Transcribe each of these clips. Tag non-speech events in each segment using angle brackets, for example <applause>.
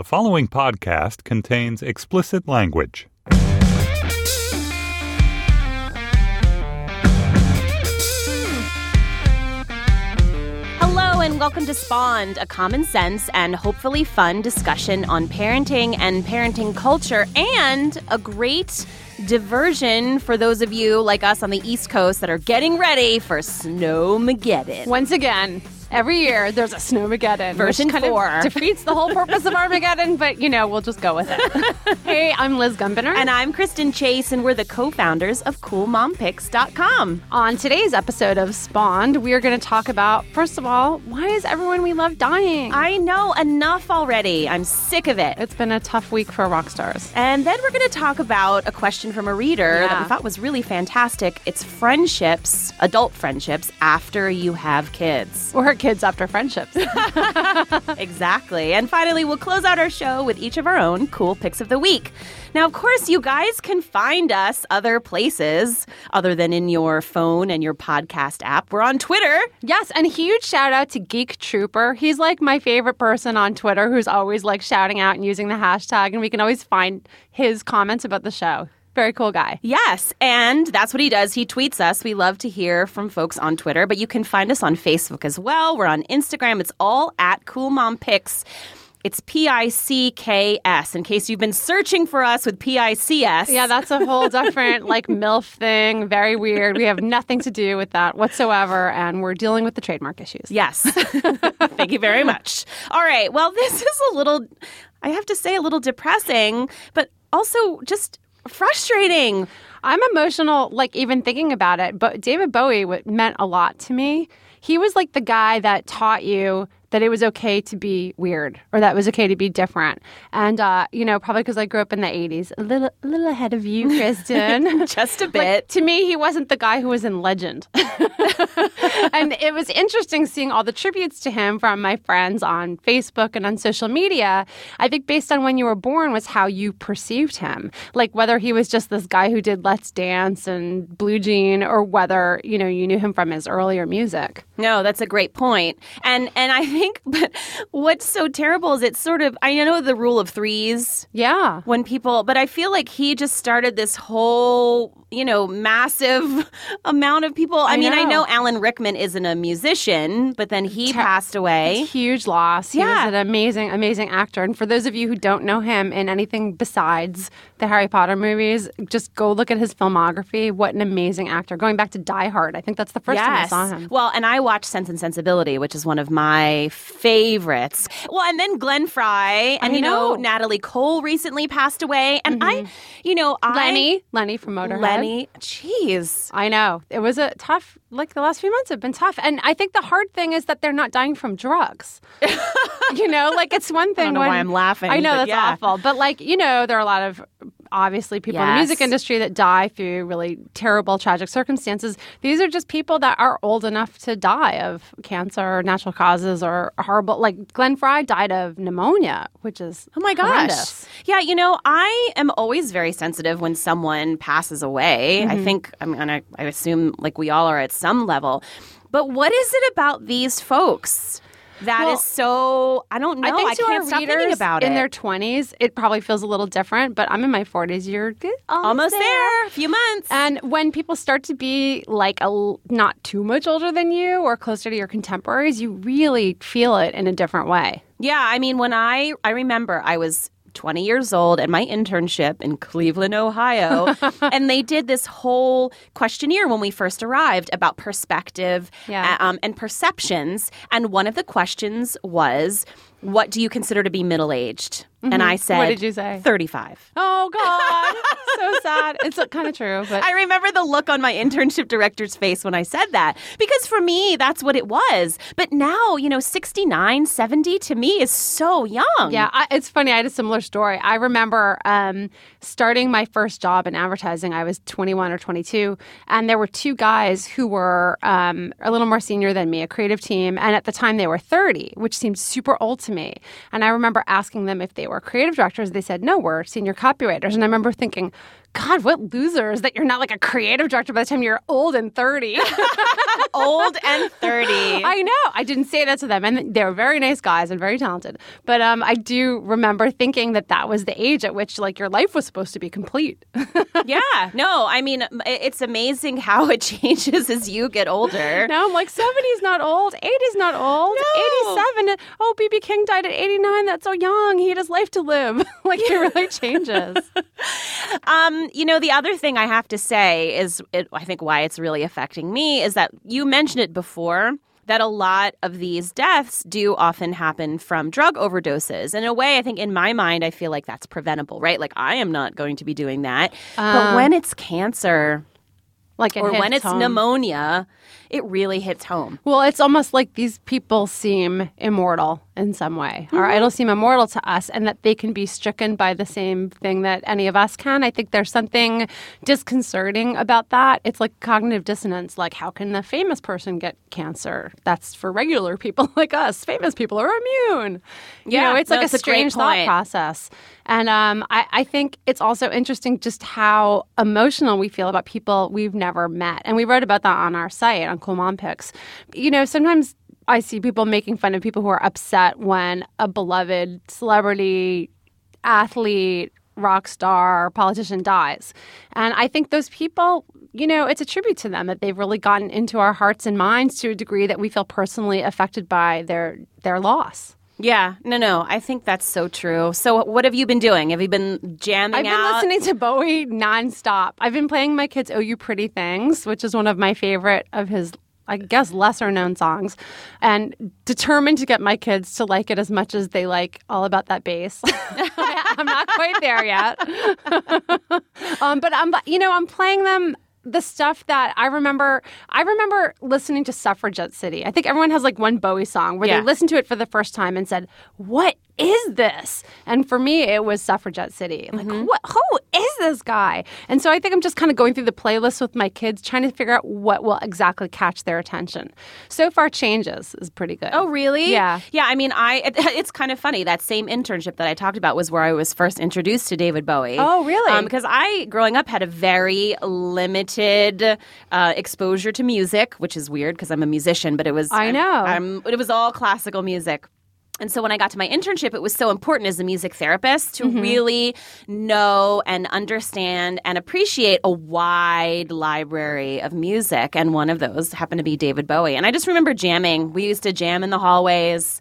The following podcast contains explicit language. Hello, and welcome to Spawned, a common sense and hopefully fun discussion on parenting and parenting culture, and a great diversion for those of you like us on the East Coast that are getting ready for Snowmageddon. Once again, every year there's a Snowmageddon. Version which kind four. Of <laughs> defeats the whole purpose of Armageddon, but you know, we'll just go with it. <laughs> hey, I'm Liz Gumbiner. And I'm Kristen Chase, and we're the co founders of CoolMomPicks.com. on today's episode of Spawned, we are going to talk about, first of all, why is everyone we love dying? I know enough already. I'm sick of it. it's been a tough week for rock stars. And then we're going to talk about a question from a reader that we thought was really fantastic. It's friendships, adult friendships, after you have kids. Or kids after friendships. <laughs> exactly. And finally, we'll close out our show with each of our own cool picks of the week. Now, of course, you guys can find us other places other than in your phone and your podcast app. We're on Twitter. yes, and huge shout out to Geek Trooper. He's like my favorite person on Twitter who's always like shouting out and using the hashtag, and we can always find his comments about the show. Very cool guy. Yes, and that's what he does. He tweets us. We love to hear from folks on Twitter, but you can find us on Facebook as well. We're on Instagram. It's all at Cool Mom Picks. It's P I C K S. In case you've been searching for us with P I C S. Yeah, that's a whole <laughs> different like MILF thing. Very weird. We have nothing to do with that whatsoever, and we're dealing with the trademark issues. Yes. <laughs> Thank you very much. All right. Well, this is a little, I have to say, a little depressing, but also just frustrating. I'm emotional, like even thinking about it. But David Bowie meant a lot to me. He was like the guy that taught you that it was okay to be weird or that it was okay to be different. And uh, you know, probably because I grew up in the '80s, a little, a little ahead of you, <laughs> Kristen. Just a Like, bit. to me, he wasn't the guy who was in Legend. <laughs> and it was interesting seeing all the tributes to him from my friends on Facebook and on social media. I think based on when you were born was how you perceived him. Like whether he was just this guy who did Let's Dance and Blue Jean or whether, you know, you knew him from his earlier music. No, that's a great point. And and I think <laughs> but what's so terrible is it's sort of I know the rule of threes Yeah. when people but I feel like he just started this whole, you know, massive <laughs> amount of people. I, I mean, I know know. Alan Rickman isn't a musician, but then he Ter- passed away. Huge loss. He Yeah. was an amazing, amazing actor. And for those of you who don't know him in anything besides the Harry Potter movies, just go look at his filmography. What an amazing actor. Going back to Die Hard, I think that's the first time I saw him. Well, and I watched Sense and Sensibility, which is one of my favorites. Well, and then Glenn Frey, and I you know, know. Mm-hmm. Natalie Cole recently passed away, and I, you know, I Lemmy, Lemmy from Motorhead. Lemmy, jeez, I know. It was a tough, like the last few months have been tough. And I think the hard thing is that they're not dying from drugs. <laughs> you know, like it's one thing know when why I'm laughing, I know that's yeah. awful. But like, you know, there are a lot of obviously people in the music industry that die through really terrible, tragic circumstances. These are just people that are old enough to die of cancer or natural causes or horrible like Glenn Frey died of pneumonia, which is Oh my gosh. horrendous. Yeah, you know, I am always very sensitive when someone passes away. Mm-hmm. I think, I mean, I, I assume like we all are at some level. But what is it about these folks that is Well, so, I don't know. I think I can't stop thinking about it. in their 20s, it probably feels a little different, but I'm in my 40s. You're good- Almost there. A few months. And when people start to be like a not too much older than you or closer to your contemporaries, you really feel it in a different way. Yeah, I mean, when I I remember I was 20 years old at my internship in Cleveland, Ohio, <laughs> and they did this whole questionnaire when we first arrived about perspective Yeah. uh, um, and perceptions. And one of the questions was, "What do you consider to be middle aged?" And I said, Mm-hmm. What did you say? 35. Oh God, <laughs> so sad. It's kind of true, but I remember the look on my internship director's face when I said that because for me, that's what it was. But now, you know, 69, 70 to me is so young. Yeah, I, it's funny. I had a similar story. I remember um, starting my first job in advertising. I was 21 or 22, and there were two guys who were um, a little more senior than me, a creative team, and at the time they were 30, which seemed super old to me. And I remember asking them if they or creative directors, they said, no, we're senior copywriters. And I remember thinking, God, what losers that you're not like a creative director by the time you're old and 30. <laughs> old and 30. I know. I didn't say that to them. And they were very nice guys and very talented. But um, I do remember thinking that that was the age at which like your life was supposed to be complete. <laughs> yeah. No, I mean, it's amazing how it <laughs> changes as you get older. Now I'm like, 70's not old. 80's not old. No. 87. Oh, B.B. King died at 89. That's so young. He had his life to live. like it really changes. um, you know, the other thing I have to say is, it, I think why it's really affecting me is that you mentioned it before that a lot of these deaths do often happen from drug overdoses. In a way, I think in my mind, I feel like that's preventable, right? Like I am not going to be doing that. Um, but when it's cancer, like or when it's home. pneumonia, it really hits home. Well, it's almost like these people seem immortal in some way. Mm-hmm. Our idols seem immortal to us, and that they can be stricken by the same thing that any of us can. I think there's something disconcerting about that. It's like cognitive dissonance. Like, how can a famous person get cancer? That's for regular people <laughs> like us. Famous people are immune. You yeah, know, it's like a strange thought process. And um, I, I think it's also interesting just how emotional we feel about people we've never met. And we wrote about that on our site on Cool Mom Picks. You know, sometimes I see people making fun of people who are upset when a beloved celebrity, athlete, rock star, politician dies. And I think those people, you know, it's a tribute to them that they've really gotten into our hearts and minds to a degree that we feel personally affected by their their loss. Yeah, no, no. I think that's so true. So, what have you been doing? Have you been jamming I've been out? listening to Bowie nonstop. I've been playing my kids "Oh You Pretty Things," which is one of my favorite of his I guess, lesser known songs, and determined to get my kids to like it as much as they like All About That Bass. <laughs> I'm not quite there yet. <laughs> um, but I'm, you know, I'm playing them the stuff that I remember, I remember listening to Suffragette City. I think everyone has like one Bowie song where yeah. they listened to it for the first time and said, "What is this?" And for me, it was Suffragette City. Like, mm-hmm. what? Who is this guy? And so I think I'm just kind of going through the playlist with my kids, trying to figure out what will exactly catch their attention. So far, Changes is pretty good. Oh, really? Yeah, yeah. I mean, I it, <laughs> it's kind of funny that same internship that I talked about was where I was first introduced to David Bowie. Oh, really? Um, because I, growing up, had a very limited uh, exposure to music, which is weird because I'm a musician, but it was I know I'm, it was all classical music. And so when I got to my internship, it was so important as a music therapist to mm-hmm. really know and understand and appreciate a wide library of music. And one of those happened to be David Bowie. And I just remember jamming. We used to jam in the hallways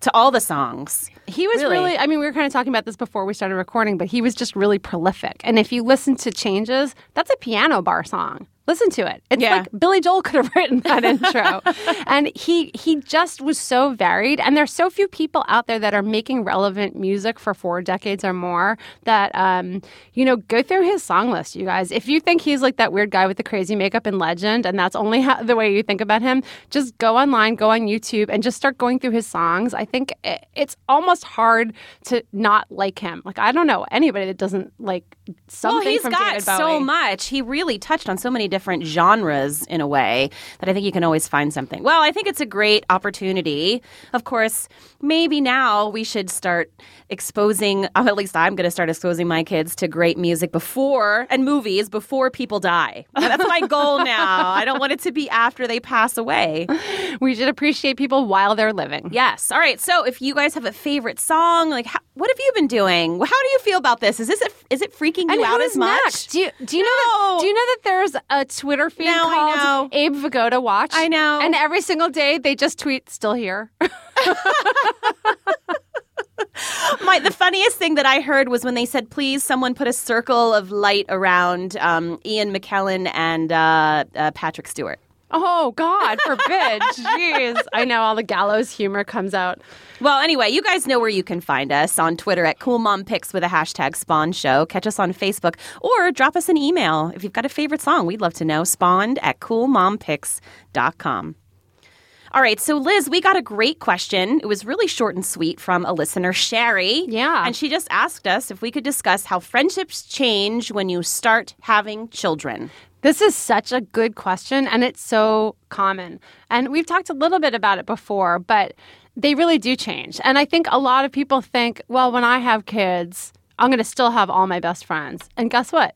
to all the songs. He was really? really, I mean, we were kind of talking about this before we started recording, but he was just really prolific. And if you listen to Changes, that's a piano bar song. Listen to it. It's yeah. like Billy Joel could have <laughs> written that intro. <laughs> and he he just was so varied and there's so few people out there that are making relevant music for four decades or more that um, you know, go through his song list, you guys. If you think he's like that weird guy with the crazy makeup and legend and that's only how, the way you think about him, just go online, go on YouTube and just start going through his songs. I think it, it's almost hard to not like him. Like I don't know anybody that doesn't like something well, he's from got David Bowie. so much. He really touched on so many different different genres in a way that I think you can always find something. Well, I think it's a great opportunity. Of course, maybe now we should start exposing, <laughs> at least I'm going to start exposing my kids to great music before and movies before people die. That's my goal now. I don't want it to be after they pass away. <laughs> We should appreciate people while they're living. Yes. All right. So if you guys have a favorite song, like, how, what have you been doing? How do you feel about this? Is this a, is it freaking you and out as much? Next? Do you do you no. know that, do you know that there's a Twitter feed no, called Abe Vigoda Watch? I know. And every single day they just tweet still here. <laughs> My the funniest thing that I heard was when they said, "Please, someone put a circle of light around um, Ian McKellen and uh, uh, Patrick Stewart." Oh God forbid! <laughs> Jeez, I know all the gallows humor comes out. Well, anyway, you guys know where you can find us on Twitter at Cool Mom Picks with a hashtag Spawn Show. Catch us on Facebook or drop us an email if you've got a favorite song. We'd love to know. Spawned at CoolMomPicks.com. All right, so Liz, we got a great question. It was really short and sweet from a listener, Sherry. Yeah. And she just asked us if we could discuss how friendships change when you start having children. This is such a good question, and it's so common. And we've talked a little bit about it before, but They really do change. And I think a lot of people think, well, when I have kids, I'm going to still have all my best friends. And guess what?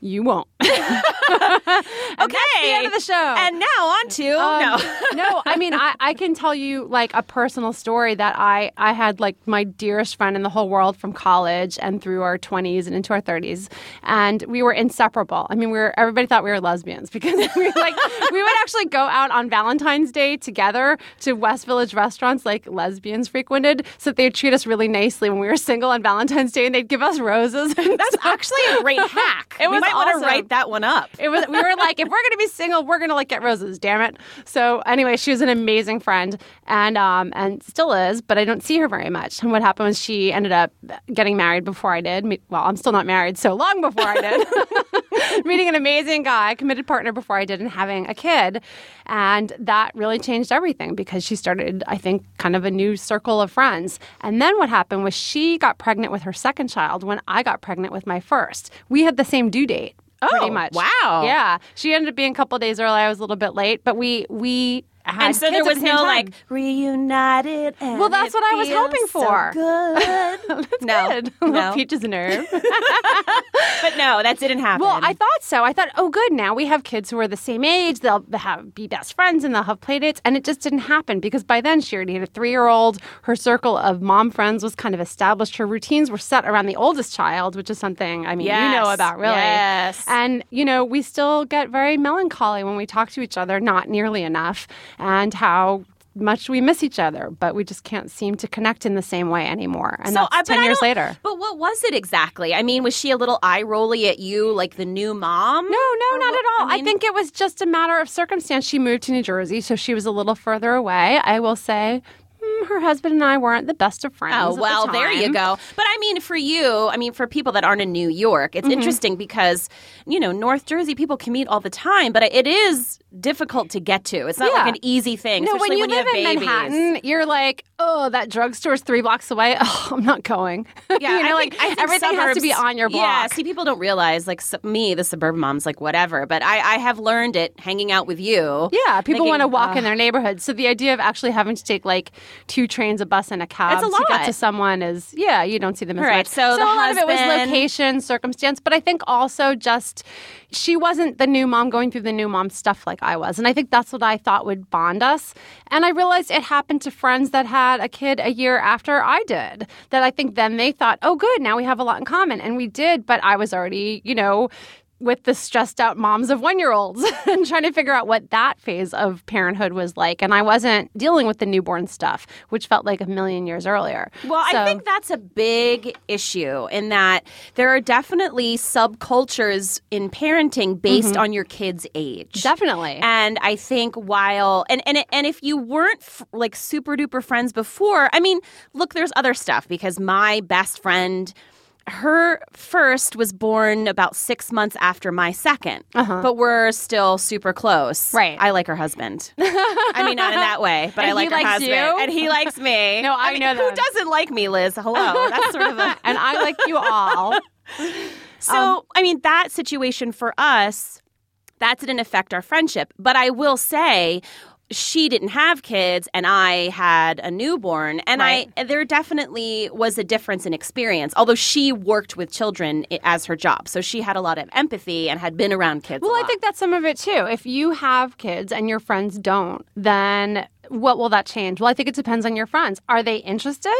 You won't. <laughs> okay. the end of the show. And now on to Um, no. <laughs> no, I mean, I, I can tell you like a personal story that I, I had like my dearest friend in the whole world from college and through our 20s and into our 30s. And we were inseparable. I mean, we were, everybody thought we were lesbians <laughs> because we were like, we would actually go out on Valentine's Day together to West Village restaurants like lesbians frequented. So they'd treat us really nicely when we were single on Valentine's Day and they'd give us roses. That's actually a great hack. It we might want to write that one up. it was we were like if we're gonna be single we're gonna like get roses damn it. So anyway she was an amazing friend and um and still is but i don't see her very much. And what happened was she ended up getting married before i did. Well i'm still not married so long before i did <laughs> <laughs> meeting an amazing guy committed partner before i did and having a kid and that really changed everything because she started i think kind of a new circle of friends and then what happened was she got pregnant with her second child when i got pregnant with my first we had the same due date oh, pretty much. wow. Yeah, she ended up being a couple days early. I was a little bit late, but we we And so there was the no time. like reunited. And Well, that's what I was hoping so for. good. <laughs> no, Good. no, peaches and herb. but no, that didn't happen. well, I thought so. I thought, oh, good. Now we have kids who are the same age. They'll have be best friends and they'll have play dates. And it just didn't happen because by then she already had a three year old. Her circle of mom friends was kind of established. Her routines were set around the oldest child, which is something I mean you know about really. Yes. And you know we still get very melancholy when we talk to each other, not nearly enough, and how much we miss each other, but we just can't seem to connect in the same way anymore. And So, that's uh, I- ten years later. But what was it exactly? I mean, was she a little eye rolly at you, like the new mom? No, no, not what- at all. I, mean- think it was just a matter of circumstance. She moved to New Jersey, so she was a little further away. I will say, her husband and I weren't the best of friends. Oh, at the well, there you go. But I mean, for you, I mean, for people that aren't in New York, Mm-hmm. it's interesting because, you know, North Jersey people commute all the time, but it is difficult to get to. It's not Yeah. like an easy thing, No, especially when you live in babies. Manhattan, you're like, oh, that drugstore's three blocks away. <laughs> Oh, I'm not going. <laughs> Yeah, you know, I like think, I think everything has to be on your block. Yeah, see, people don't realize, like su- me, the suburban mom's, like whatever. But I, I have learned it hanging out with you. Yeah, people want to walk "Ugh." in their neighborhood. So the idea of actually having to take like two trains, a bus, and a cab That's a to get lot. to someone is yeah, you don't see them as right, much. so the a lot of it was location, circumstance, but I think also just she wasn't the new mom going through the new mom stuff like I was, and I think that's what I thought would bond us. And I realized it happened to friends that had a kid a year after I did. That I think then they thought, oh, good, now we have a lot in common, and we did. But I was already, you know with the stressed out moms of one year olds <laughs> and trying to figure out what that phase of parenthood was like. And I wasn't dealing with the newborn stuff, which felt like a million years earlier. Well, So- I think that's a big issue in that there are definitely subcultures in parenting based on your kid's age. Mm-hmm. Definitely. And I think while and and and if you weren't f- like super duper friends before, I mean, look, there's other stuff because my best friend. Her first was born about six months after my 2nd but we're still super close. Uh-huh. Right. I like her husband. I mean, not in that way, but <laughs> And I like he her likes husband, you? and he likes me. <laughs> No, I mean, know who doesn't like me, Liz. Hello, that's sort of a <laughs> and I like you all. so, Um, I mean, that situation for us, that didn't affect our friendship. But I will say, she didn't have kids and I had a newborn. And I there definitely was a difference in experience, although she worked with children as her job. So she had a lot of empathy and had been around kids. a Well, I think that's some of it too. If you have kids and your friends don't, then what will that change? Well, I think it depends on your friends. Are they interested?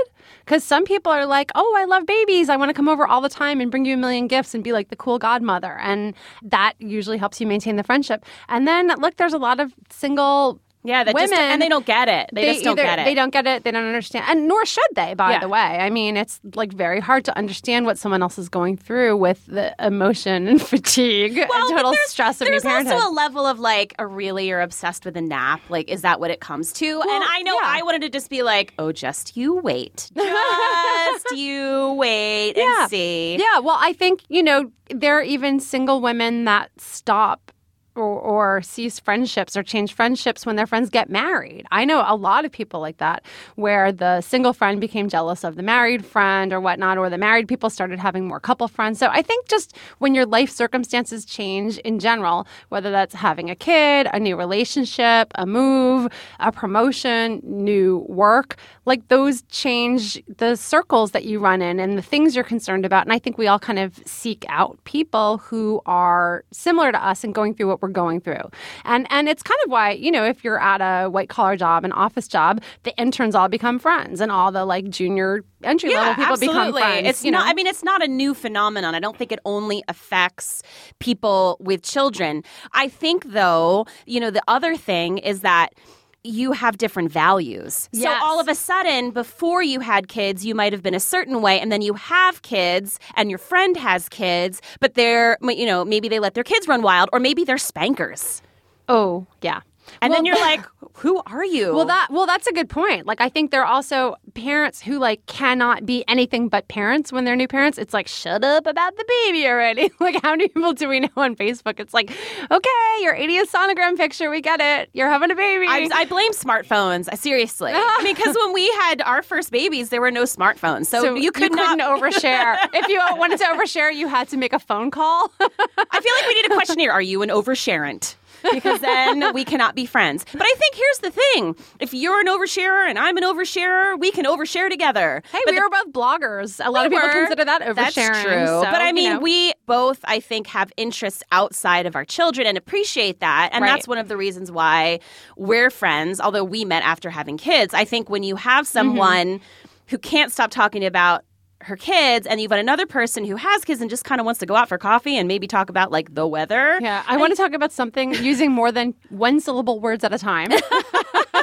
Because some people are like, oh, I love babies. I want to come over all the time and bring you a million gifts and be like the cool godmother. And that usually helps you maintain the friendship. And then, look, there's a lot of single yeah, that women just and they don't get it. They, just don't either- get it. They don't get it. They don't understand, and nor should they. By Yeah. the way, I mean, it's like very hard to understand what someone else is going through with the emotion and <laughs> fatigue Well, and total there's- stress of There's new parenthood. also a level of like, a really you're obsessed with a nap. Like, is that what it comes to? and I know yeah. I wanted to just be like, oh, just you wait, <laughs> just you wait and Yeah. see. Yeah, well, I think, you know, there are even single women that stop or, or cease friendships or change friendships when their friends get married. I know a lot of people like that, where the single friend became jealous of the married friend or whatnot, or the married people started having more couple friends. So I think just when your life circumstances change in general, whether that's having a kid, a new relationship, a move, a promotion, new work, like those change the circles that you run in and the things you're concerned about. And I think we all kind of seek out people who are similar to us and going through what we're going through. And and it's kind of why, you know, if you're at a white collar job, an office job, the interns all become friends and all the like junior entry level people become friends. It's you not. know? I mean, it's not a new phenomenon. I don't think it only affects people with children. I think, though, you know, the other thing is that. You have different values. Yes. So all of a sudden, before you had kids, you might have been a certain way, and then you have kids, and your friend has kids, but they're, you know, maybe they let their kids run wild, or maybe they're spankers. oh, yeah. And then you're <laughs> like, who are you? Well, that well, that's a good point. Like, I think there are also parents who like cannot be anything but parents when they're new parents. It's like, shut up about the baby already. <laughs> like, how many people do we know on Facebook? It's like, okay, your 80th sonogram picture, we get it. You're having a baby. I, I blame smartphones. uh, Seriously, <laughs> because when we had our first babies, there were no smartphones, so, you could not. not overshare. if you wanted to overshare, you had to make a phone call. I feel like we need a questionnaire. Are you an oversharent? Because then we cannot be friends. But I think here's the thing: if you're an oversharer and I'm an oversharer, we can overshare together. hey, But we the- were both bloggers. A lot we of people were. consider that oversharing. That's true. So, but I you mean, know. we both, I think, have interests outside of our children and appreciate that. And Right. that's one of the reasons why we're friends, although we met after having kids. I think when you have Mm-hmm. someone who can't stop talking about her kids and you've got another person who has kids and just kind of wants to go out for coffee and maybe talk about like the weather. Yeah, I want to talk about something using more than one syllable words at a time. <laughs>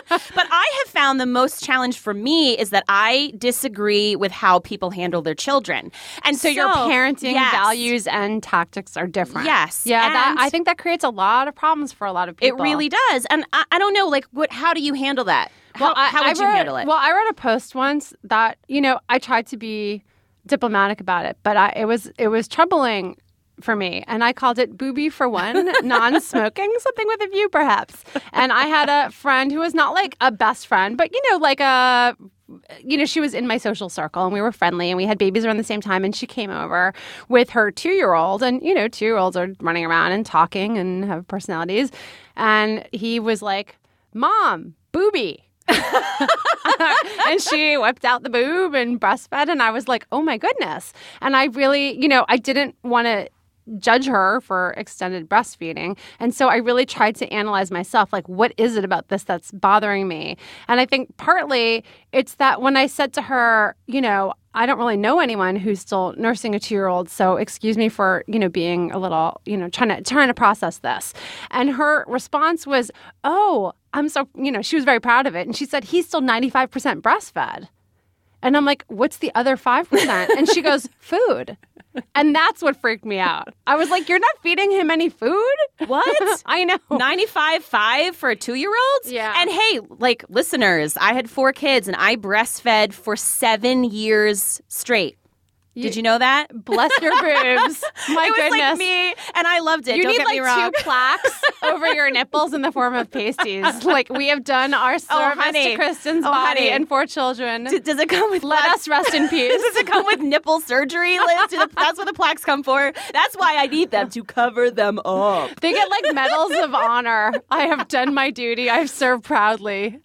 But I have found the most challenge for me is that I disagree with how people handle their children. And So, your parenting yes. values and tactics are different. Yes, Yeah, that, I think that creates a lot of problems for a lot of people. It really does. And I, I don't know, like, what? how do you handle that? How, Well, I, how would I you wrote- handle it? Well, I wrote a post once that you know I tried to be diplomatic about it, but I, it was it was troubling for me, and I called it "booby for one," <laughs> non-smoking, something with a view, perhaps. And I had a friend who was not like a best friend, but you know, like a you know, she was in my social circle and we were friendly and we had babies around the same time. And she came over with her two year old. And, you know, two year olds are running around and talking and have personalities. And he was like, Mom, booby. <laughs> and she whipped out the boob and breastfed. And I was like, oh my goodness. And I really, you know, I didn't want to judge her for extended breastfeeding. And so I really tried to analyze myself like, what is it about this that's bothering me? And I think partly it's that when I said to her, you know, I don't really know anyone who's still nursing a two year old. So excuse me for, you know, being a little, you know, trying to trying to process this. And her response was, Oh, I'm so you know, she was very proud of it. And she said, He's still 95% breastfed. And I'm like, what's the other 5%? And she goes, <laughs> food. And that's what freaked me out. I was like, you're not feeding him any food? What? <laughs> I know. 95 5 for a two year old? Yeah. And hey, like listeners, I had four kids and I breastfed for seven years straight. Did you know that? Bless your <laughs> boobs. My it was goodness. like me, and I loved it. you Don't need get like me wrong. two plaques <laughs> over your nipples in the form of pasties. <laughs> Like we have done our oh, service honey. to Kristen's Oh, body honey. and four children. D- Does it come with Let plaques? us rest in peace. Does it come with nipple surgery, Liz? Do the, that's what the plaques come for. That's why I need them to cover them up. They get like medals of honor. I have done my duty. I've served proudly.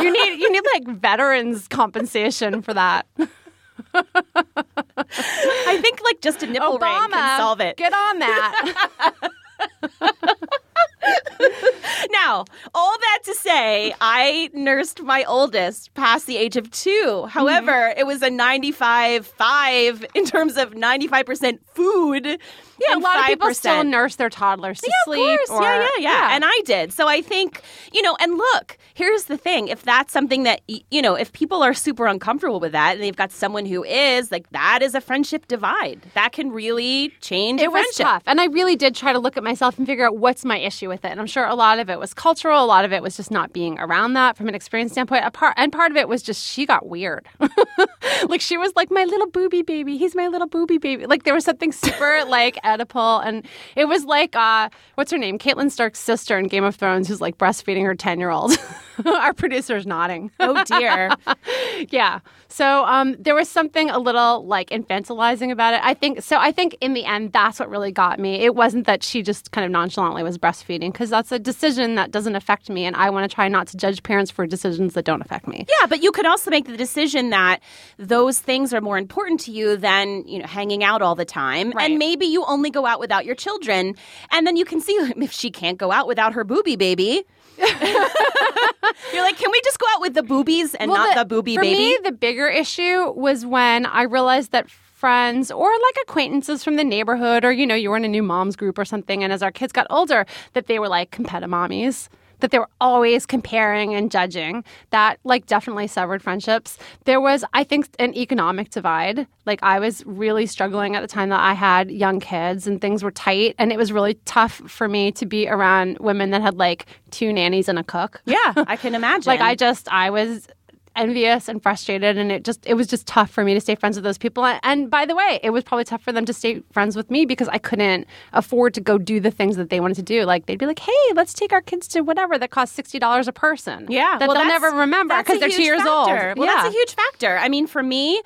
You need you need like veterans compensation for that. I think like just a nipple ring Obama, can solve it. Get on that. <laughs> Now, all that to say, I nursed my oldest past the age of two. However, Mm-hmm. it was a 95 5 in terms of 95% food. Yeah, a and lot of people still nurse their toddlers to Yeah, of sleep. course. or- yeah, yeah, yeah, And I did. So I think, you know, and look, here's the thing. If that's something that, you know, if people are super uncomfortable with that and they've got someone who is, like, that is a friendship divide. That can really change a it was tough. And I really did try to look at myself and figure out what's my issue with it. And I'm sure a lot of it was cultural, a lot of it was just not being around that from an experience standpoint. A part, and part of it was just she got weird. <laughs> like she was like my little booby baby. He's my little booby baby. Like there was something super like Oedipal, and it was like uh, what's her name, Catelyn Stark's sister in Game of Thrones, who's like breastfeeding her ten year old. <laughs> <laughs> Our producer's nodding. <laughs> Oh dear. <laughs> yeah. So um, there was something a little like infantilizing about it. I think so. I think in the end, that's what really got me. It wasn't that she just kind of nonchalantly was breastfeeding because that's a decision that doesn't affect me, and I want to try not to judge parents for decisions that don't affect me. Yeah, but you could also make the decision that those things are more important to you than you know hanging out all the time, Right. and maybe you only go out without your children, and then you can see if she can't go out without her booby baby. <laughs> You're like, can we just go out with the boobies and not the, booby for baby? me, the bigger issue was when I realized that friends or like acquaintances from the neighborhood, or you know, you were in a new moms group or something, and as our kids got older, that they were like competitive mommies. That they were always comparing and judging. That like definitely severed friendships. There was, I think, an economic divide. Like I was really struggling at the time that I had young kids and things were tight, and it was really tough for me to be around women that had like two nannies and a cook. yeah, I can imagine. <laughs> Like I just I was envious and frustrated and it just it was just tough for me to stay friends with those people and, and by the way it was probably tough for them to stay friends with me because I couldn't afford to go do the things that they wanted to do like they'd be like hey let's take our kids to whatever that costs $60 a person Yeah, that well, they'll never remember because they're two years old. Well, yeah. that's a huge factor. I mean, for me,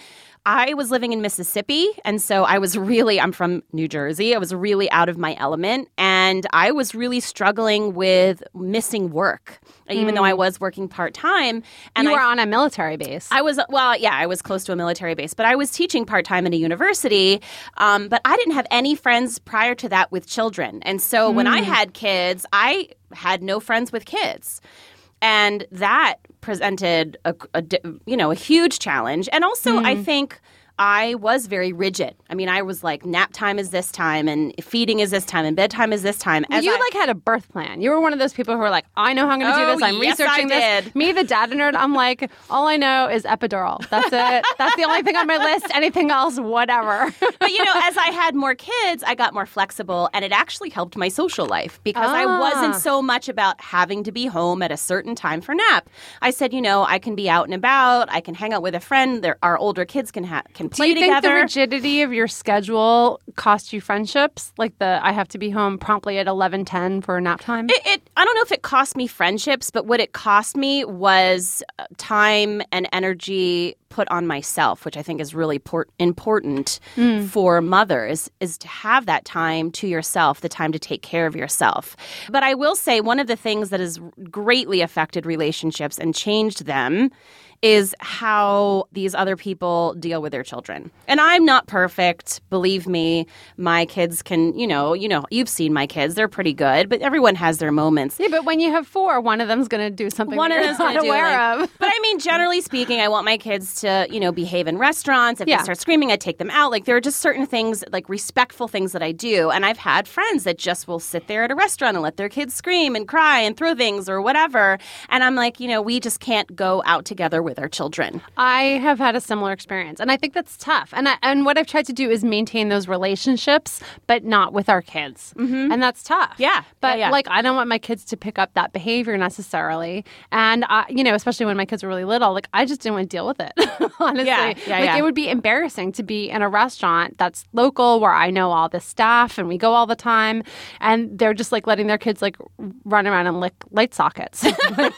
I was living in Mississippi, and so I was really, I'm from New Jersey. I was really out of my element, and I was really struggling with missing work, even though I was working part time. And Mm. you I were on a military base I was well, yeah, I was close to a military base, but I was teaching part time at a university. Um, but I didn't have any friends prior to that with children, and so when I had kids, I had no friends with kids, and that presented a, a you know a huge challenge. And also, I think. I was very rigid. I mean, I was like, nap time is this time, and feeding is this time, and bedtime is this time. As you I- like had a birth plan. You were one of those people who were like, I know how I'm going to do Oh, this. I'm yes, I researching this. Me, the data nerd, I'm like, all I know is epidural. That's it. <laughs> That's the only thing on my list. Anything else, whatever. <laughs> but you know, as I had more kids, I got more flexible, and it actually helped my social life because I Ah. wasn't so much about having to be home at a certain time for nap. I said, you know, I can be out and about. I can hang out with a friend. There, our older kids can ha- can Do play you think the rigidity of your schedule cost you friendships? Like the I have to be home promptly at eleven ten for nap time? it, it, I don't know if it cost me friendships, but what it cost me was uh, time and energy put on myself, which I think is really port- important mm. for mothers, is to have that time to yourself, the time to take care of yourself. But I will say one of the things that has greatly affected relationships and changed them is how these other people deal with their children. And I'm not perfect, believe me. My kids can, you know, you know, you've seen my kids; they're pretty good, but everyone has their moments. yeah, but when you have four, one of them's going to do something One of them's <laughs> not aware like- of. But I mean, generally speaking, I want my kids to, you know, behave in restaurants. If Yeah. they start screaming, I take them out. Like there are just certain things, like respectful things that I do. And I've had friends that just will sit there at a restaurant and let their kids scream and cry and throw things or whatever. And I'm like, you know, we just can't go out together with our children. I have had a similar experience, and I think that's tough. And I, and what I've tried to do is maintain those relationships, but not with our kids, mm-hmm. and that's tough. Yeah. but Yeah, yeah. like I don't want my kids to pick up that behavior necessarily, and I, you know, especially when my kids were really little, like I just didn't want to deal with it. <laughs> <laughs> Honestly, Yeah, yeah, like yeah. it would be embarrassing to be in a restaurant that's local where I know all the staff and we go all the time, and they're just like letting their kids like run around and lick light sockets. Like,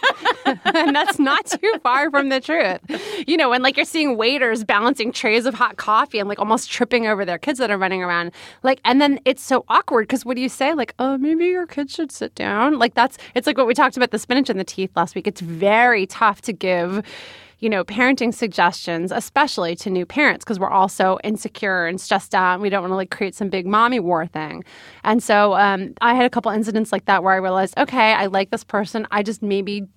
<laughs> and that's not too far from the truth. You know, when like you're seeing waiters balancing trays of hot coffee and like almost tripping over their kids that are running around. Like, and then it's so awkward because what do you say? Like, oh, maybe your kids should sit down. Like, that's it's like what we talked about the spinach and the teeth last week. It's very tough to give. You know, parenting suggestions, especially to new parents, because we're all so insecure and stressed out. And we don't want to like create some big mommy war thing. And so um, I had a couple incidents like that where I realized, okay, I like this person. I just maybe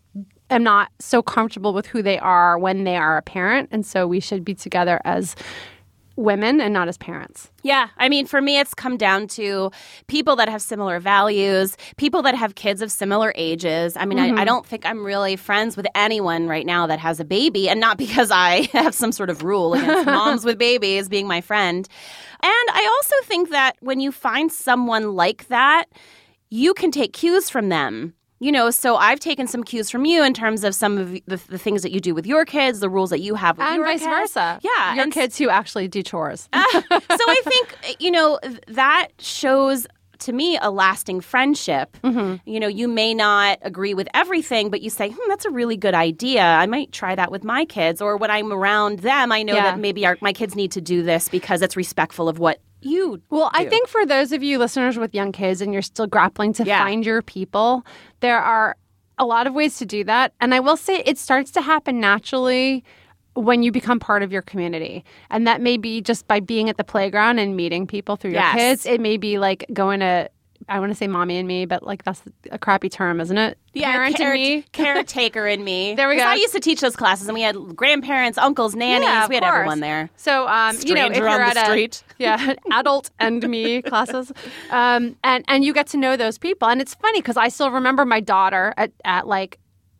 am not so comfortable with who they are when they are a parent. And so we should be together as women and not as parents. Yeah. I mean, for me, it's come down to people that have similar values, people that have kids of similar ages. I mean, I, I mm-hmm. don't think I'm really friends with anyone right now that has a baby, and not <laughs> because I have some sort of rule against <laughs> moms with babies being my friend. And I also think that when you find someone like that, you can take cues from them. You know, so I've taken some cues from you in terms of some of the, the things that you do with your kids, the rules that you have with and your vice kids. versa. Yeah, your and kids who actually do chores. <laughs> so I think you know that shows to me a lasting friendship. Mm-hmm. You know, you may not agree with everything, but you say, "Hmm, that's a really good idea. I might try that with my kids." Or when I'm around them, I know Yeah. that maybe our, my kids need to do this because it's respectful of what you. Well, I think for those of you listeners with young kids and you're still grappling to Yeah. find your people, there are a lot of ways to do that. And I will say it starts to happen naturally when you become part of your community. And that may be just by being at the playground and meeting people through Yes. your kids. It may be like going to I want to say mommy and me, but like that's a crappy term, isn't it? Parent care- and me. <laughs> caretaker in me. There we 'Cause go. I used to teach those classes, and we had grandparents, uncles, nannies. Yeah, we had course. everyone there. So, um, you know, if you're on at the a street. <laughs> yeah, adult and me <laughs> classes, um, and and you get to know those people, and it's funny because I still remember my daughter at at like.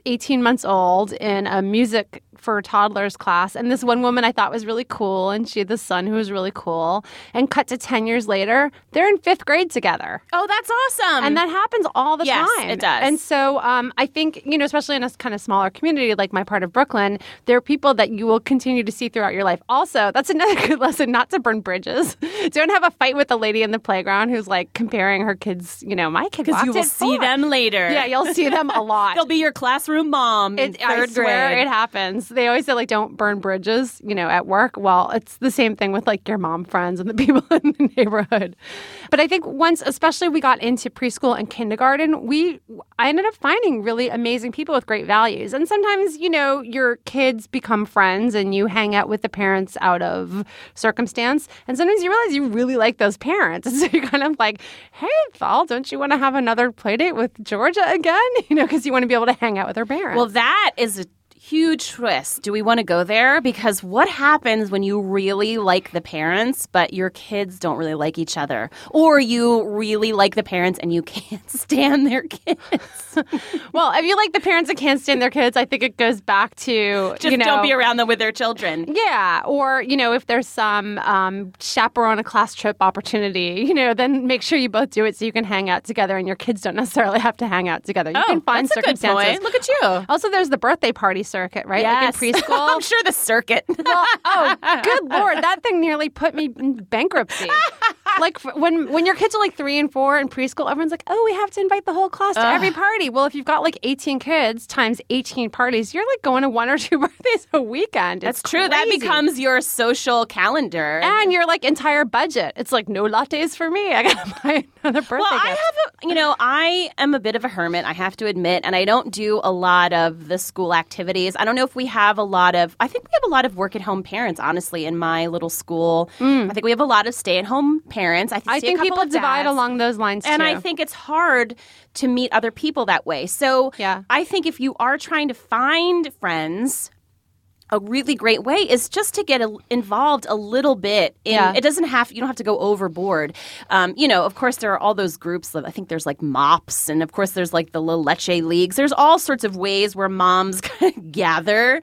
18 months old in a music for toddlers class and this one woman I thought was really cool and she had this son who was really cool and cut to 10 years later they're in 5th grade together Oh, that's awesome. and that happens all the Yes, time. it does. And so um, I think, you know, especially in a kind of smaller community like my part of Brooklyn, there are people that you will continue to see throughout your life. Also, that's another <laughs> good lesson not to burn bridges. <laughs> Don't have a fight with the lady in the playground who's like comparing her kids, you know, my kid because you will see them later. Yeah, you'll see them a <laughs> lot. They'll be your classroom mom in It, I third swear grade. it happens. They always say like don't burn bridges, you know, at work. Well, it's the same thing with like your mom friends and the <laughs> people in the neighborhood. But I think once, especially we got into preschool and kindergarten, we I ended up finding really amazing people with great values. And sometimes, you know, your kids become friends and you hang out with the parents out of circumstance. And sometimes you realize you really like those parents. And <laughs> so you're kind of like, hey, Val, don't you want to have another play date with Georgia again? <laughs> You know, because you want to be able to hang out with her parents. Well, that is a huge twist. Do we want to go there? Because what happens when you really like the parents, but your kids don't really like each other? Or you really like the parents and you <laughs> can't stand their kids? <laughs> Well, if you like the parents and can't stand their kids, I think it goes back to Just you know, don't be around them with their children. Yeah, or you know, if there's some um, chaperone a class trip opportunity, you know, then make sure you both do it so you can hang out together, and your kids don't necessarily have to hang out together. You can find Oh, a good circumstances. Look at you. Also, there's the birthday party circuit, right? Yes. Like in <laughs> preschool. I'm sure the circuit. <laughs> Well, oh, good <laughs> lord, that thing nearly put me in bankruptcy. like when when your kids are like three and four in preschool, everyone's like, "Oh, we have to invite the whole class to every party." Well, if you've got like eighteen kids times eighteen parties, you're like going to one or two birthdays a weekend. That's It's true. That becomes your social calendar. and your like entire budget. It's like no lattes for me. I gotta buy <laughs> Well, I have a, you know, I am a bit of a hermit, I have to admit, and I don't do a lot of the school activities. I don't know if we have a lot of, I think we have a lot of work at home parents, honestly, in my little school. I think we have a lot of stay at home parents. I, Mm. I think people divide along those lines And too. I think it's hard to meet other people that way. So Yeah. I think if you are trying to find friends, a really great way is just to get a, involved a little bit. In, Yeah. It doesn't have you don't have to go overboard. Um, you know, of course, there are all those groups. I think there's like mops, and of course, there's like the La Leche leagues. There's all sorts of ways where moms <laughs> gather.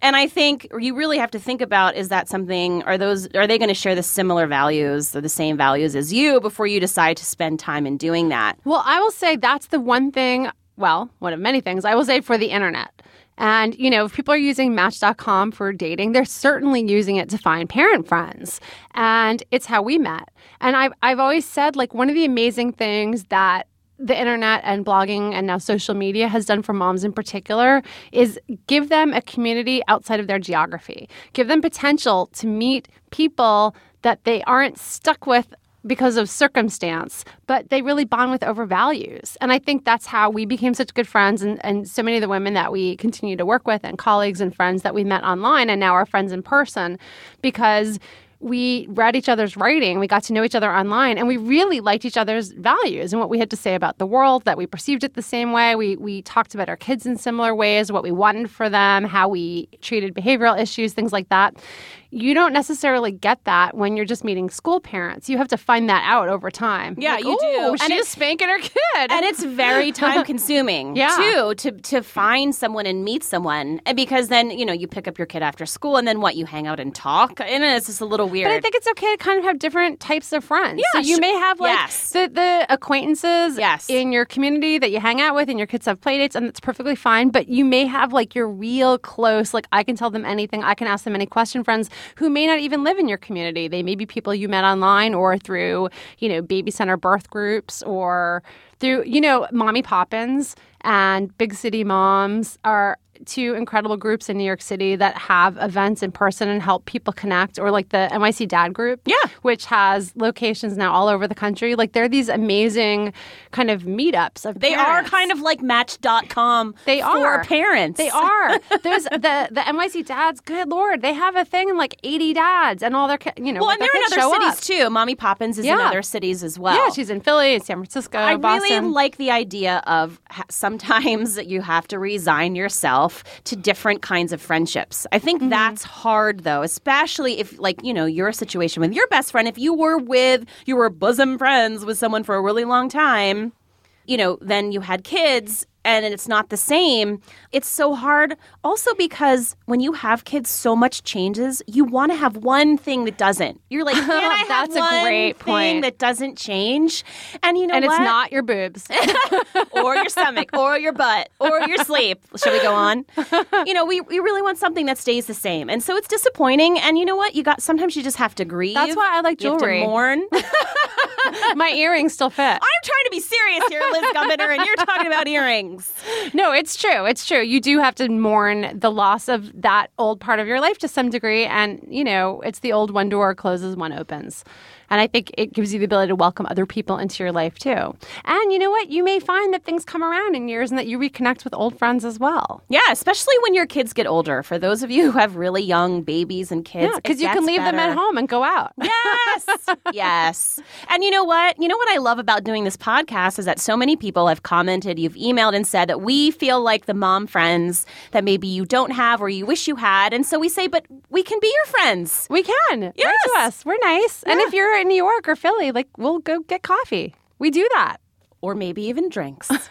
And I think you really have to think about is that something are those are they going to share the similar values or the same values as you before you decide to spend time in doing that? Well, I will say that's the one thing, well, one of many things I will say for the internet. And, you know, if people are using Match.com for dating, they're certainly using it to find parent friends. And it's how we met. And I've, I've always said, like, one of the amazing things that the internet and blogging and now social media has done for moms in particular is give them a community outside of their geography. Give them potential to meet people that they aren't stuck with because of circumstance, but they really bond with over values. And I think that's how we became such good friends. And, and so many of the women that we continue to work with, and colleagues and friends that we met online and now are friends in person, because we read each other's writing, we got to know each other online, and we really liked each other's values and what we had to say about the world, that we perceived it the same way. We, we talked about our kids in similar ways, what we wanted for them, how we treated behavioral issues, things like that. You don't necessarily get that when you're just meeting school parents. You have to find that out over time. Yeah, Like, you do. "Ooh, And She's it- spanking her kid. and it's very <laughs> time consuming Yeah. too to to find someone and meet someone and because then you know you pick up your kid after school and then what you hang out and talk and it's just a little weird. But I think it's okay to kind of have different types of friends. Yeah, so you sure. may have like Yes. the, the acquaintances Yes. in your community that you hang out with and your kids have play dates and that's perfectly fine. But you may have like your real close, like I can tell them anything, I can ask them any question friends who may not even live in your community. They may be people you met online or through, you know, baby center birth groups or through, you know, Mommy Poppins and Big City Moms are two incredible groups in New York City that have events in person and help people connect, or like the NYC Dad Group, Yeah. which has locations now all over the country. Like they're these amazing kind of meetups of They are kind of like Match.com They for are. parents. They are. <laughs> There's the the NYC dads. Good lord, they have a thing in like 80 dads, and all their you know. Well, and they're in other cities up. too. Mommy Poppins is in other cities as well. Yeah, she's in Philly, and San Francisco, I Boston. really like the idea of sometimes that <laughs> you have to resign yourself to different kinds of friendships. I think Mm-hmm. that's hard though, especially if like, you know, your situation with your best friend, if you were with you were bosom friends with someone for a really long time, you know, then you had kids and it's not the same. It's so hard also because when you have kids so much changes, you want to have one thing that doesn't. You're like, can I <laughs> have That's a one great thing point. that doesn't change? And you know and it's not your boobs. <laughs> <laughs> or your stomach, or your butt, or your sleep. Shall we go on? You know, we, we really want something that stays the same. And so it's disappointing. And you know what? You got sometimes you just have to grieve. That's why I like You have to jewelry. mourn. <laughs> <laughs> My earrings still fit. I'm trying to be serious here, Liz Gumbinner, and you're talking about earrings. No, it's true. It's true. You do have to mourn the loss of that old part of your life to some degree. And, you know, it's the old one door closes, one opens. And I think it gives you the ability to welcome other people into your life too. And you know what? You may find that things come around in years and that you reconnect with old friends as well. Yeah, especially when your kids get older. For those of you who have really young babies and kids, because it you can leave them at home and go out. <laughs> Yes. yes. And you know what? You know what I love about doing this podcast is that so many people have commented, you've emailed and said that we feel like the mom friends that maybe you don't have or you wish you had. And so we say, but we can be your friends. We can. Write Yes. to us. We're nice. And if you're in New York or Philly, like we'll go get coffee. We do that. Or maybe even drinks. <laughs>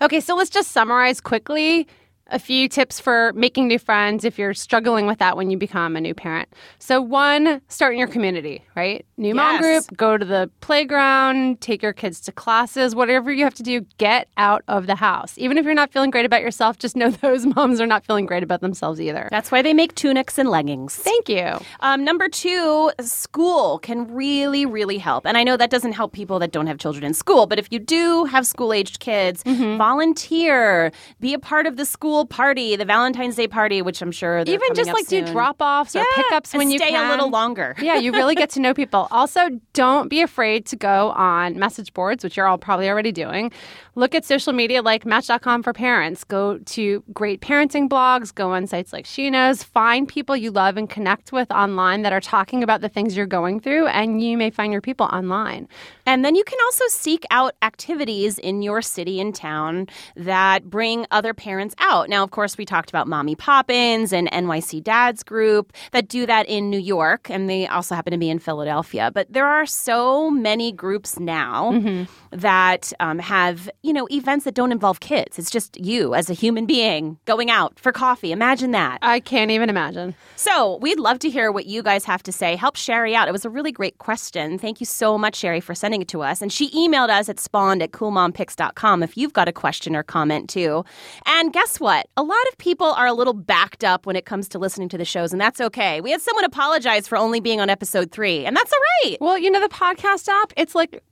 Okay, so let's just summarize quickly a few tips for making new friends if you're struggling with that when you become a new parent. So, one, start in your community, right? New mom Yes. group, go to the playground, take your kids to classes, whatever you have to do, get out of the house. Even if you're not feeling great about yourself, just know <laughs> those moms are not feeling great about themselves either. That's why they make tunics and leggings. Thank you. Um, number two, school can really, really help. And I know that doesn't help people that don't have children in school, but if you do have school aged kids, Mm-hmm. volunteer, be a part of the school party, the Valentine's Day party, which I'm sure they're Even just like do drop offs or pickups when you stay can. a little longer. <laughs> yeah, you really get to know people. <laughs> Also, don't be afraid to go on message boards, which you're all probably already doing. Look at social media like Match.com for parents. Go to great parenting blogs. Go on sites like She Knows. Find people you love and connect with online that are talking about the things you're going through, and you may find your people online. And then you can also seek out activities in your city and town that bring other parents out. Now, of course, we talked about Mommy Poppins and NYC Dads Group that do that in New York, and they also happen to be in Philadelphia. But there are so many groups now mm-hmm. That um, have, you know, events that don't involve kids. It's just you as a human being going out for coffee. Imagine that. I can't even imagine. So we'd love to hear what you guys have to say. Help Sherry out. It was a really great question. Thank you so much, Sherry, for sending it to us. And she emailed us at spawned at coolmompicks.com if you've got a question or comment too. And guess what? A lot of people are a little backed up when it comes to listening to the shows, and that's okay. We had someone apologize for only being on episode three, and that's all right. Well, you know, the podcast app, it's like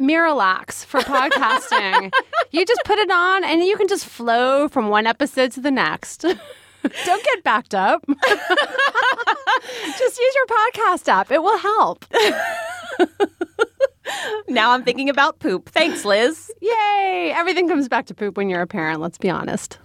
Miralax for podcasting. <laughs> you just put it on and you can just flow from one episode to the next. <laughs> Don't get backed up. <laughs> just use your podcast app, it will help. Now I'm thinking about poop. Thanks, Liz. Yay! Everything comes back to poop when you're a parent, let's be honest.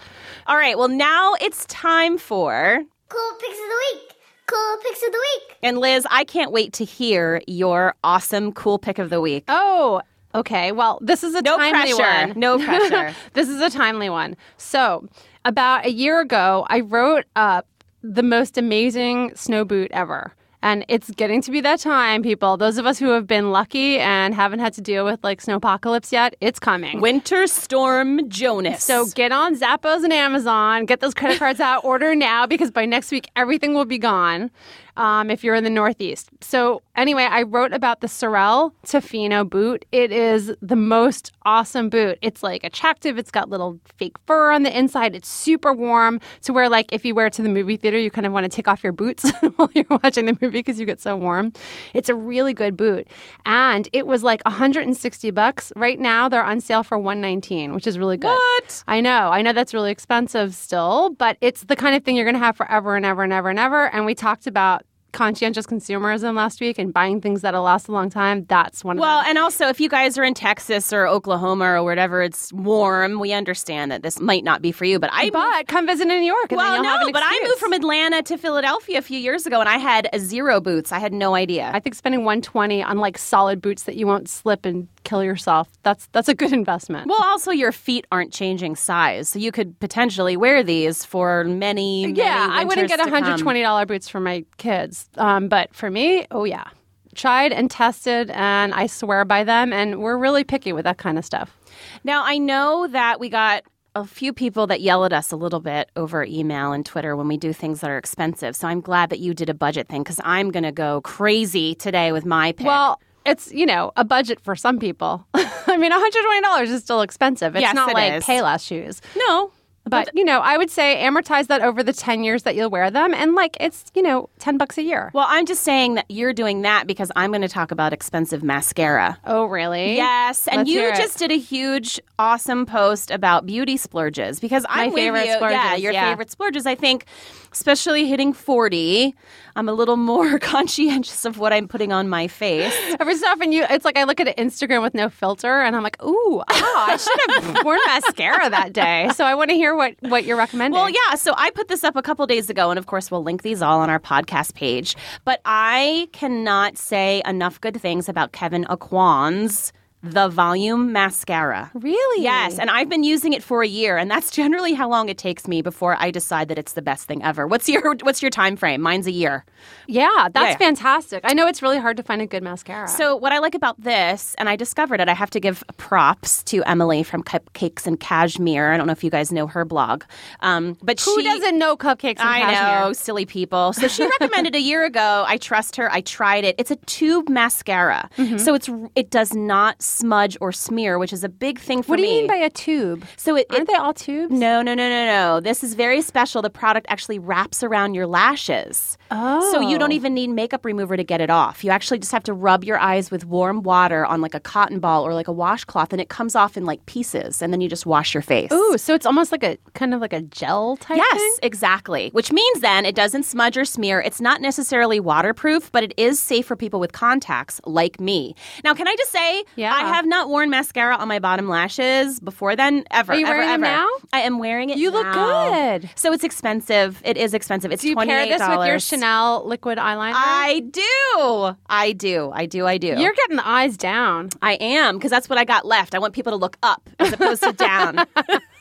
All right, well, now it's time for. Cool picks of the week. Cool picks of the week. And Liz, I can't wait to hear your awesome cool pick of the week. Oh, okay. Well, this is a No timely pressure. one. No <laughs> pressure. this is a timely one. So, about a year ago, I wrote up the most amazing snow boot ever. And it's getting to be that time, people. Those of us who have been lucky and haven't had to deal with like snowpocalypse yet, it's coming. Winter Storm Jonas. So get on Zappos and Amazon, get those credit cards out, order now because by next week everything will be gone. Um, if you're in the Northeast. So, anyway, I wrote about the Sorel Tofino boot. It is the most awesome boot. It's like attractive, it's got little fake fur on the inside, it's super warm to where, like, if you wear it to the movie theater, you kind of want to take off your boots <laughs> while you're watching the movie because you get so warm. It's a really good boot. And it was like 160 bucks. Right now, they're on sale for 119 which is really good. What? I know. I know that's really expensive still, but it's the kind of thing you're going to have forever and ever and ever and ever. And we talked about conscientious consumerism last week and buying things that'll last a long time. That's one Well, and also if you guys are in Texas or Oklahoma or wherever it's warm, we understand that this might not be for you. But I But come visit in New York. And then well, no, but I moved from Atlanta to Philadelphia a few years ago, and I had zero boots. I had no idea. I think spending 120 on like solid boots that you won't slip and kill yourself. That's that's a good <laughs> investment. well, also your feet aren't changing size, so you could potentially wear these for many. yeah, many I wouldn't get winters $120 boots for my kids. Um, but for me, oh yeah. Tried and tested, and I swear by them. And we're really picky with that kind of stuff. Now, I know that we got a few people that yell at us a little bit over email and Twitter when we do things that are expensive. So I'm glad that you did a budget thing because I'm going to go crazy today with my pick. Well, it's you know a budget for some people. <laughs> I mean, one hundred twenty dollars is still expensive. It's Yes, not it like is. Payless shoes, no. but you know, I would say amortize that over the ten years that you'll wear them, and like it's you know ten bucks a year. Well, I'm just saying that you're doing that because I'm going to talk about expensive mascara. Oh, really? Yes, and Let's you just did a huge, awesome post about beauty splurges because I'm with favorite you. Yeah, your yeah. favorite splurges. I think, especially hitting 40, I'm a little more <laughs> conscientious of what I'm putting on my face. <laughs> Every so often, you it's like I look at Instagram with no filter, and I'm like, ooh, oh, I should have <laughs> worn mascara that day. So I want to hear what what you're recommending. Well, yeah. So I put this up a couple days ago, and of course, we'll link these all on our podcast page. But I cannot say enough good things about Kevyn Aucoin's The Volume Mascara. Really? Yes, and I've been using it for a year, and that's <laughs> generally how long it takes me before I decide that it's the best thing ever. What's your What's your time frame? Mine's a year. Yeah, that's Yeah. fantastic. I know it's really hard to find a good mascara. So what I like about this, and I discovered it, I have to give props to Emily from Cupcakes and Cashmere. I don't know if you guys know her blog, um, but who she doesn't know cupcakes? And I cashmere? know, silly people. So she recommended a year ago. I trust her. I tried it. It's a tube mascara, Mm-hmm. so it's it does not smudge or smear, which is a big thing for me. What do me. you mean by a tube? so it, Aren't it they all tubes? no, no, no, no, no. This is very special. The product actually wraps around your lashes. Oh. So you don't oh. even need makeup remover to get it off. You actually just have to rub your eyes with warm water on like a cotton ball or like a washcloth and it comes off in like pieces and then you just wash your face. Ooh, so it's almost like a kind of like a gel type Yes, thing? exactly. Which means then it doesn't smudge or smear. It's not necessarily waterproof, but it is safe for people with contacts like me. Now, can I just say, Yeah. I have not worn mascara on my bottom lashes before then, ever. Are you ever, wearing them ever. now? I am wearing it. You look now. good. So it's expensive. It is expensive. It's Do you pair this with your Chanel liquid eyeliner? I do. I do. I do. I do. You're getting the eyes down. I am because that's what I got left. I want people to look up as opposed to down. <laughs>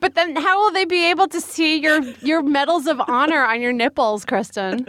But then how will they be able to see your your medals of honor on your nipples, Kristen?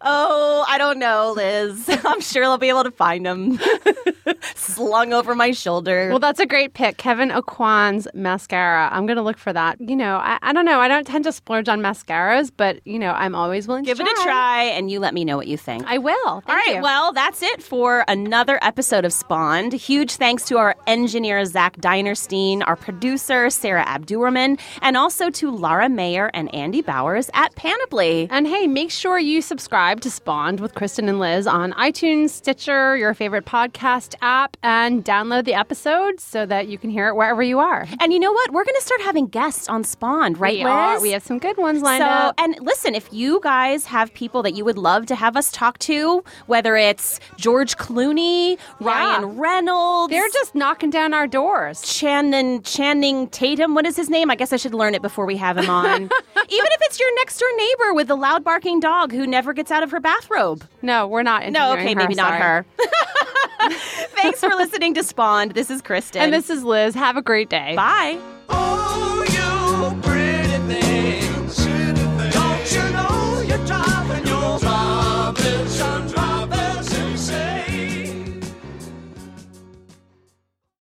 Oh, I don't know, Liz. <laughs> I'm sure they'll be able to find them <laughs> slung over my shoulder. Well, that's a great pick. Kevyn Aucoin's mascara. I'm going to look for that. You know, I, I don't know. I don't tend to splurge on mascaras, but, you know, I'm always willing Give to Give it a try, and you let me know what you think. I will. All Thank right, you. well, that's it for another episode of Spawned. Huge thanks to our engineer, Zach Dinerstein, our producer, Sarah Abdurrahman, and also to Lara Mayer and Andy Bowers at Panoply. And hey, make sure you subscribe to Spawned with Kristen and Liz on iTunes, Stitcher, your favorite podcast app, and download the episode so that you can hear it wherever you are. And you know what? We're going to start having guests on Spawned, right, we Liz? are. We have some good ones lined so, up. and listen, if you guys have people that you would love to have us talk to, whether it's George Clooney, Ryan Reynolds, They're just knocking down our doors. Channing Channing Tatum. What is his name? I guess I should learn it before we have him on. <laughs> Even if it's your next door neighbor with the loud barking dog who never gets out of her bathrobe. No, we're not. No, okay, her, maybe not her. <laughs> Thanks for listening to Spawned. This is Kristen. And this is Liz. Have a great day. Bye.